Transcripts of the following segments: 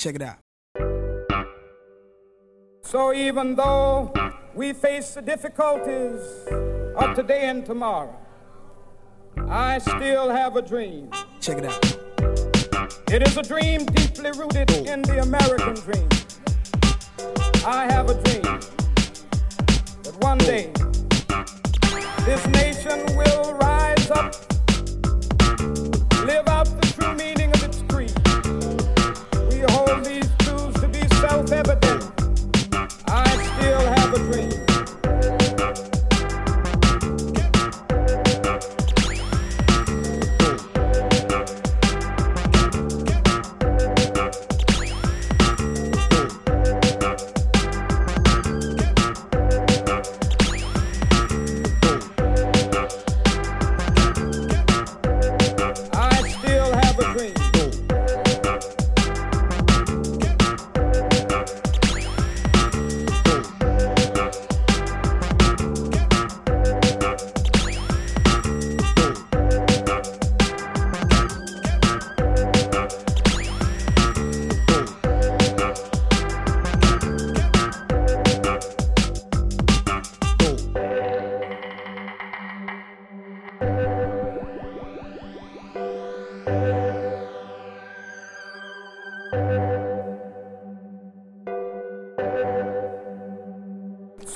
Check it out. So even though we face the difficulties of today and tomorrow, I still have a dream. Check it out. It is a dream deeply rooted in the American dream. I have a dream that one day this nation will rise up,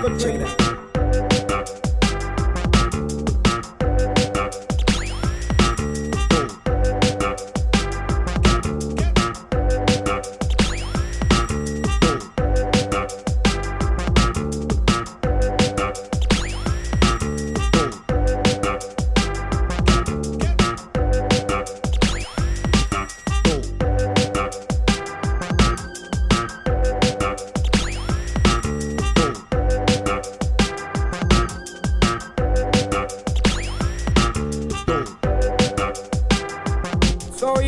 still have a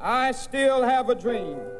I still have a dream.